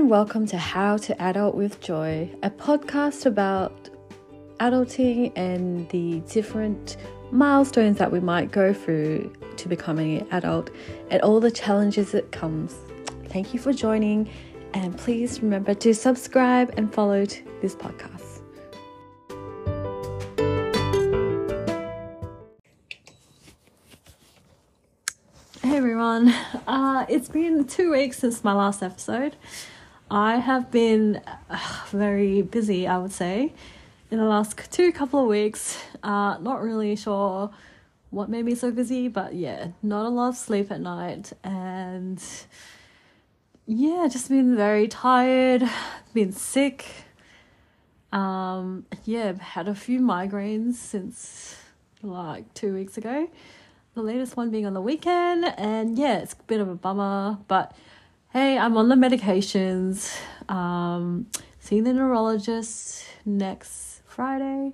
and welcome to How to Adult with Joy, a podcast about adulting and the different milestones that we might go through to becoming an adult and all the challenges that comes. Thank you for joining and please remember to subscribe and follow this podcast. Hey everyone, uh, it's been two weeks since my last episode. I have been uh, very busy, I would say, in the last two couple of weeks. Uh, not really sure what made me so busy, but yeah, not a lot of sleep at night, and yeah, just been very tired, been sick. Um, yeah, I've had a few migraines since like two weeks ago. The latest one being on the weekend, and yeah, it's a bit of a bummer, but hey, I'm on the medications. Um, seeing the neurologist next Friday.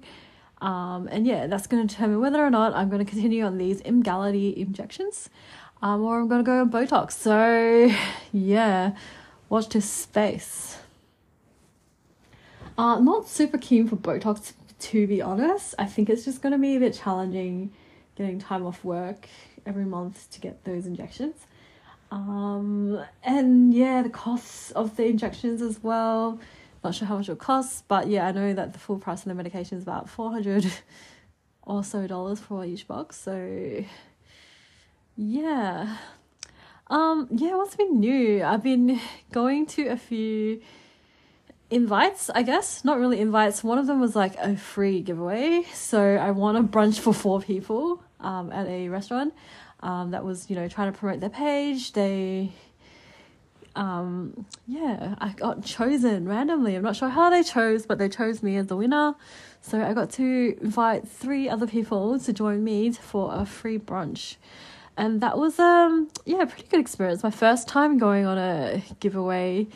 Um, and yeah, that's going to determine whether or not I'm going to continue on these Emgality injections um, or I'm going to go on Botox. So yeah, watch this space. Uh, not super keen for Botox to be honest. I think it's just going to be a bit challenging getting time off work every month to get those injections. Um, and yeah, the costs of the injections as well. Not sure how much it costs, but yeah, I know that the full price of the medication is about 400 or so dollars for each box. So yeah. Um, yeah, what's been new? I've been going to a few invites, I guess. Not really invites. One of them was like a free giveaway. So I won a brunch for four people um, at a restaurant um, that was, you know, trying to promote their page. They, um, yeah, I got chosen randomly. I'm not sure how they chose, but they chose me as the winner. So I got to invite three other people to join me for a free brunch. And that was, um, yeah, a pretty good experience. My first time going on a giveaway,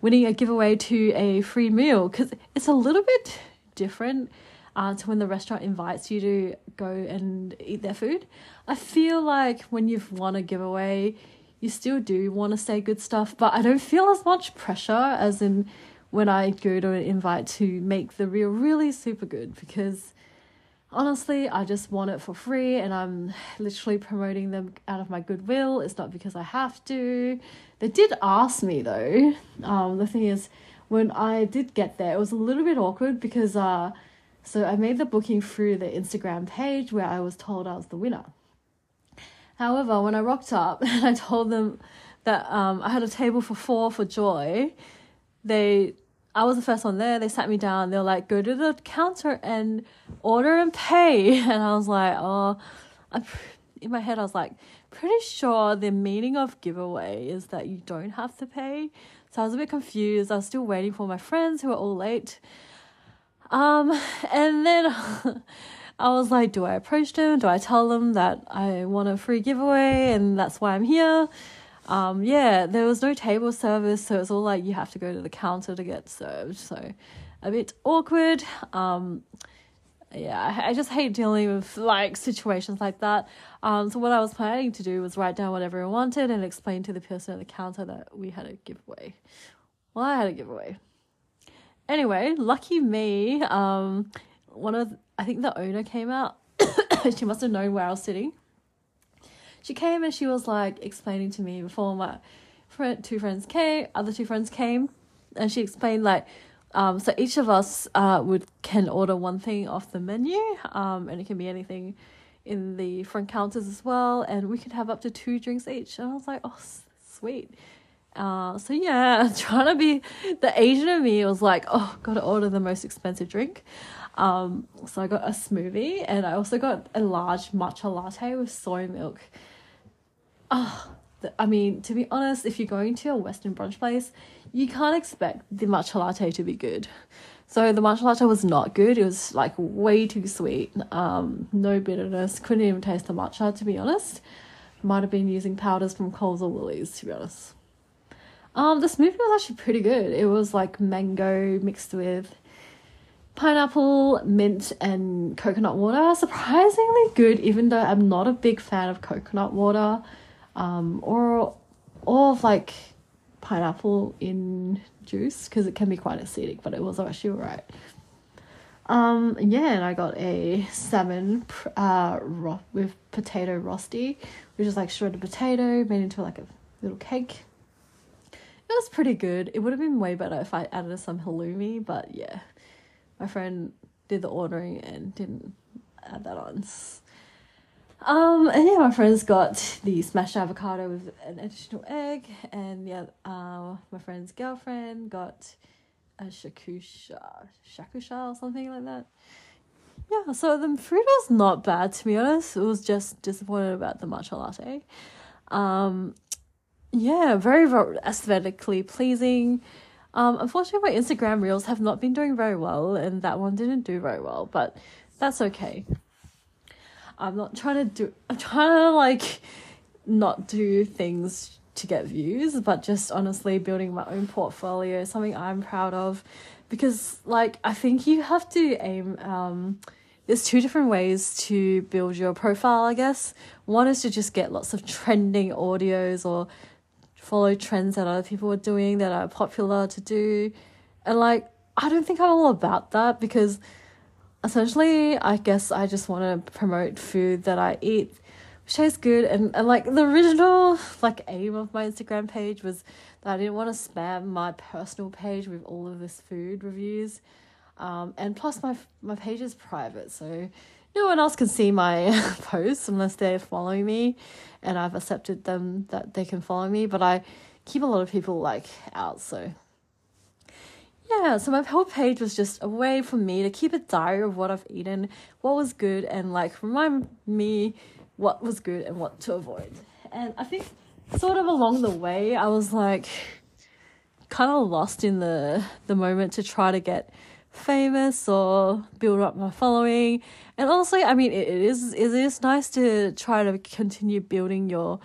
winning a giveaway to a free meal, because it's a little bit different uh, to when the restaurant invites you to go and eat their food. I feel like when you've won a giveaway, you still do want to say good stuff, but I don't feel as much pressure as in when I go to an invite to make the real really super good because honestly, I just want it for free and I'm literally promoting them out of my goodwill. It's not because I have to. They did ask me though. Um, the thing is, when I did get there, it was a little bit awkward because uh, so I made the booking through the Instagram page where I was told I was the winner. However, when I rocked up and I told them that um, I had a table for four for Joy, they I was the first one there. They sat me down. They were like, "Go to the counter and order and pay." And I was like, "Oh," I'm, in my head I was like, "Pretty sure the meaning of giveaway is that you don't have to pay." So I was a bit confused. I was still waiting for my friends who were all late. Um, and then I was like, do I approach them? Do I tell them that I want a free giveaway and that's why I'm here? Um, yeah, there was no table service, so it's all like you have to go to the counter to get served. So a bit awkward. Um, yeah, I, just hate dealing with like situations like that. Um, so what I was planning to do was write down what everyone wanted and explain to the person at the counter that we had a giveaway. Well, I had a giveaway. Anyway, lucky me. Um, one of I think the owner came out. she must have known where I was sitting. She came and she was like explaining to me before my friend, two friends came, other two friends came, and she explained like, um, so each of us uh would can order one thing off the menu, um, and it can be anything in the front counters as well, and we could have up to two drinks each. And I was like, oh, sweet. Uh, so yeah, trying to be the Asian in me was like, oh, gotta order the most expensive drink. Um, so I got a smoothie and I also got a large matcha latte with soy milk. Oh, I mean, to be honest, if you're going to a Western brunch place, you can't expect the matcha latte to be good. So the matcha latte was not good. It was like way too sweet. Um, no bitterness. Couldn't even taste the matcha, to be honest. Might have been using powders from Coles or Woolies, to be honest. Um, the smoothie was actually pretty good. It was like mango mixed with pineapple, mint, and coconut water. Surprisingly good, even though I'm not a big fan of coconut water, um, or or of like pineapple in juice because it can be quite acidic, but it was actually alright. Um, yeah, and I got a salmon uh, ro- with potato rosti, which is like shredded potato made into like a little cake. Was pretty good. It would have been way better if I added some halloumi, but yeah, my friend did the ordering and didn't add that on. Um, and yeah, my friends got the smashed avocado with an additional egg, and yeah, uh, my friend's girlfriend got a shakusha, shakusha or something like that. Yeah, so the food was not bad to be honest. It was just disappointed about the matcha latte. Um, yeah, very, very aesthetically pleasing. Um, unfortunately, my Instagram reels have not been doing very well, and that one didn't do very well, but that's okay. I'm not trying to do, I'm trying to like not do things to get views, but just honestly building my own portfolio, something I'm proud of. Because, like, I think you have to aim, um, there's two different ways to build your profile, I guess. One is to just get lots of trending audios or follow trends that other people are doing that are popular to do. And, like, I don't think I'm all about that because essentially, I guess I just want to promote food that I eat which tastes good and, and like the original like aim of my instagram page was that i didn't want to spam my personal page with all of this food reviews um, and plus my my page is private so no one else can see my posts unless they're following me and i've accepted them that they can follow me but i keep a lot of people like out so yeah, so my whole page was just a way for me to keep a diary of what I've eaten, what was good, and like remind me what was good and what to avoid. And I think sort of along the way, I was like kind of lost in the the moment to try to get famous or build up my following. And also, I mean, it, is it is nice to try to continue building your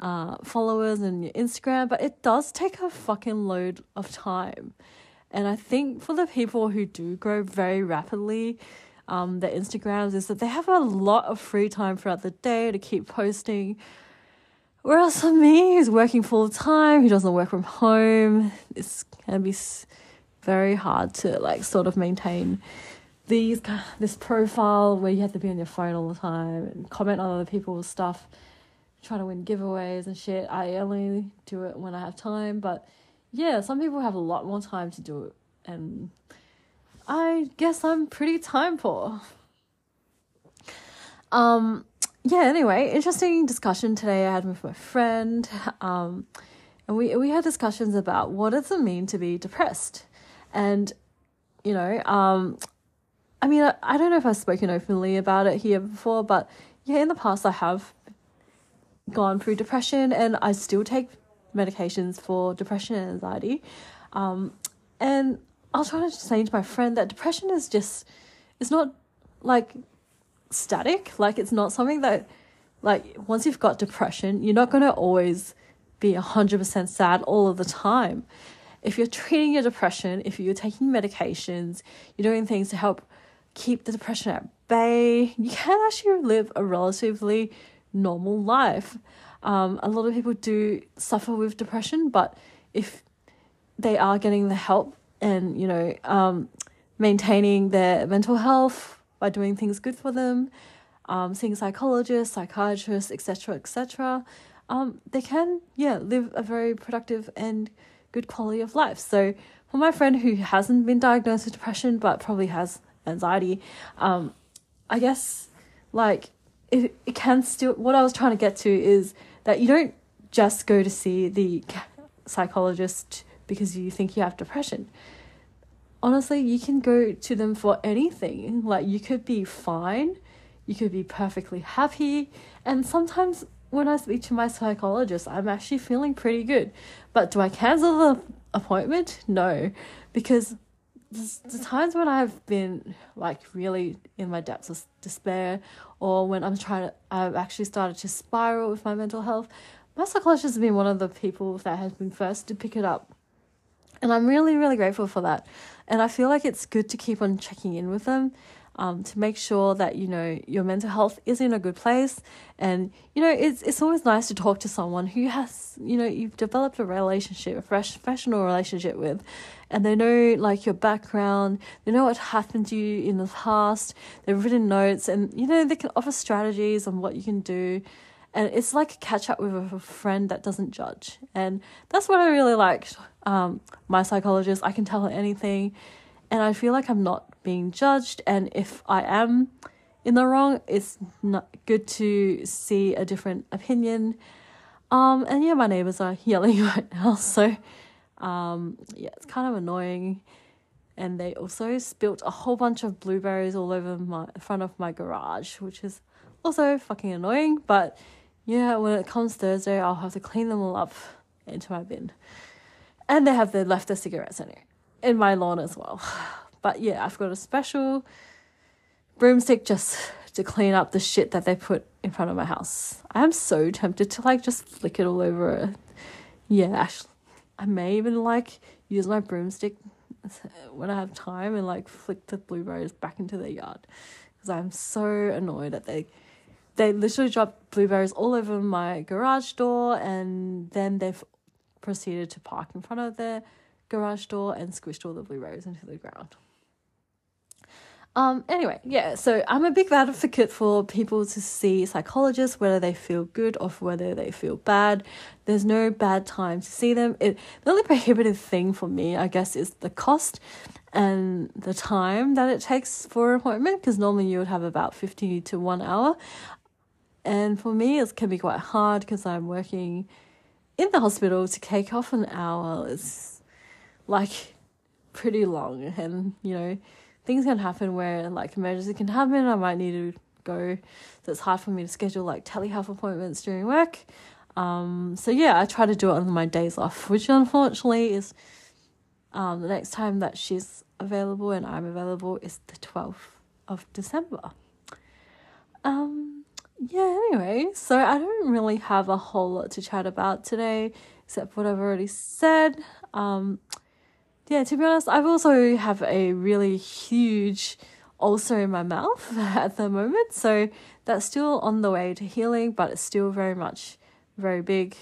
uh, followers and your Instagram, but it does take a fucking load of time. And I think for the people who do grow very rapidly, um, their Instagrams is that they have a lot of free time throughout the day to keep posting. Whereas for me, who's working full time, who doesn't work from home, it's can be very hard to like sort of maintain these this profile where you have to be on your phone all the time and comment on other people's stuff, try to win giveaways and shit. I only do it when I have time, but yeah, some people have a lot more time to do it and I guess I'm pretty time poor. Um, yeah, anyway, interesting discussion today I had with my friend. Um, and we, we had discussions about what does it mean to be depressed? And, you know, um, I mean, I, I don't know if I've spoken openly about it here before, but yeah, in the past I have gone through depression and I still take medications for depression and anxiety. Um, and I was trying to say to my friend that depression is just, it's not like static. Like it's not something that, like once you've got depression, you're not going to always be 100% sad all of the time. If you're treating your depression, if you're taking medications, you're doing things to help keep the depression at bay, you can actually live a relatively normal life. Um, a lot of people do suffer with depression, but if they are getting the help and you know um, maintaining their mental health by doing things good for them um, seeing psychologists psychiatrists etc etc um, they can yeah live a very productive and good quality of life so for my friend who hasn't been diagnosed with depression but probably has anxiety um, i guess like it, it can still what i was trying to get to is that you don't just go to see the psychologist because you think you have depression. Honestly, you can go to them for anything. Like, you could be fine, you could be perfectly happy, and sometimes when I speak to my psychologist, I'm actually feeling pretty good. But do I cancel the appointment? No, because the times when I've been like really in my depths of despair, or when I'm trying to, I've actually started to spiral with my mental health. My psychologist has been one of the people that has been first to pick it up and I'm really, really grateful for that. And I feel like it's good to keep on checking in with them. Um, to make sure that you know your mental health is in a good place. And you know, it's it's always nice to talk to someone who has you know you've developed a relationship, a fresh professional relationship with, and they know like your background, they know what happened to you in the past. They've written notes, and you know they can offer strategies on what you can do. And it's like a catch up with a friend that doesn't judge, and that's what I really like. Um, my psychologist, I can tell her anything, and I feel like I'm not being judged. And if I am in the wrong, it's not good to see a different opinion. Um, and yeah, my neighbors are yelling right now, so um, yeah, it's kind of annoying. And they also spilt a whole bunch of blueberries all over my front of my garage, which is also fucking annoying. But yeah, when it comes Thursday, I'll have to clean them all up into my bin. And they have the left the cigarettes in it in my lawn as well. But yeah, I've got a special broomstick just to clean up the shit that they put in front of my house. I am so tempted to like just flick it all over. Yeah, actually, I may even like use my broomstick when I have time and like flick the blueberries back into their yard because I'm so annoyed that they they literally dropped blueberries all over my garage door and then they've proceeded to park in front of their garage door and squished all the blueberries into the ground. Um, anyway, yeah, so I'm a big advocate for people to see psychologists whether they feel good or whether they feel bad. There's no bad time to see them. It the only prohibitive thing for me, I guess, is the cost and the time that it takes for an appointment because normally you would have about 50 to 1 hour. And for me, it can be quite hard because I'm working in the hospital to take off an hour is like pretty long and you know things can happen where like emergency can happen. I might need to go. So it's hard for me to schedule like telehealth appointments during work. Um, so yeah, I try to do it on my days off, which unfortunately is um, the next time that she's available and I'm available is the 12th of December. Um, yeah, anyway, so I don't really have a whole lot to chat about today except for what I've already said. Um, yeah, to be honest, I've also have a really huge ulcer in my mouth at the moment, so that's still on the way to healing, but it's still very much very big,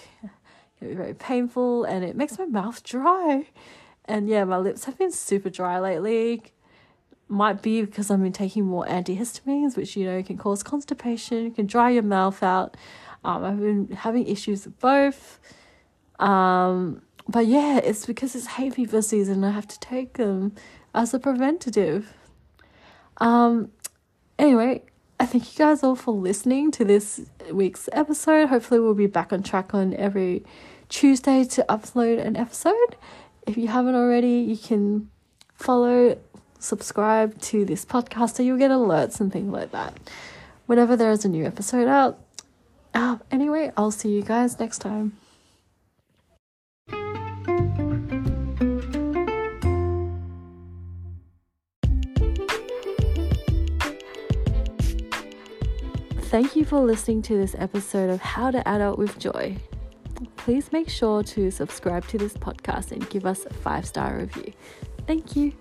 very painful, and it makes my mouth dry. And yeah, my lips have been super dry lately. Might be because I've been taking more antihistamines, which you know can cause constipation, can dry your mouth out. Um, I've been having issues with both. Um, but yeah, it's because it's hay fever season. I have to take them as a preventative. Um, anyway, I thank you guys all for listening to this week's episode. Hopefully, we'll be back on track on every Tuesday to upload an episode. If you haven't already, you can follow, subscribe to this podcast so you'll get alerts and things like that whenever there is a new episode out. Um, anyway, I'll see you guys next time. Thank you for listening to this episode of How to Adult with Joy. Please make sure to subscribe to this podcast and give us a five star review. Thank you.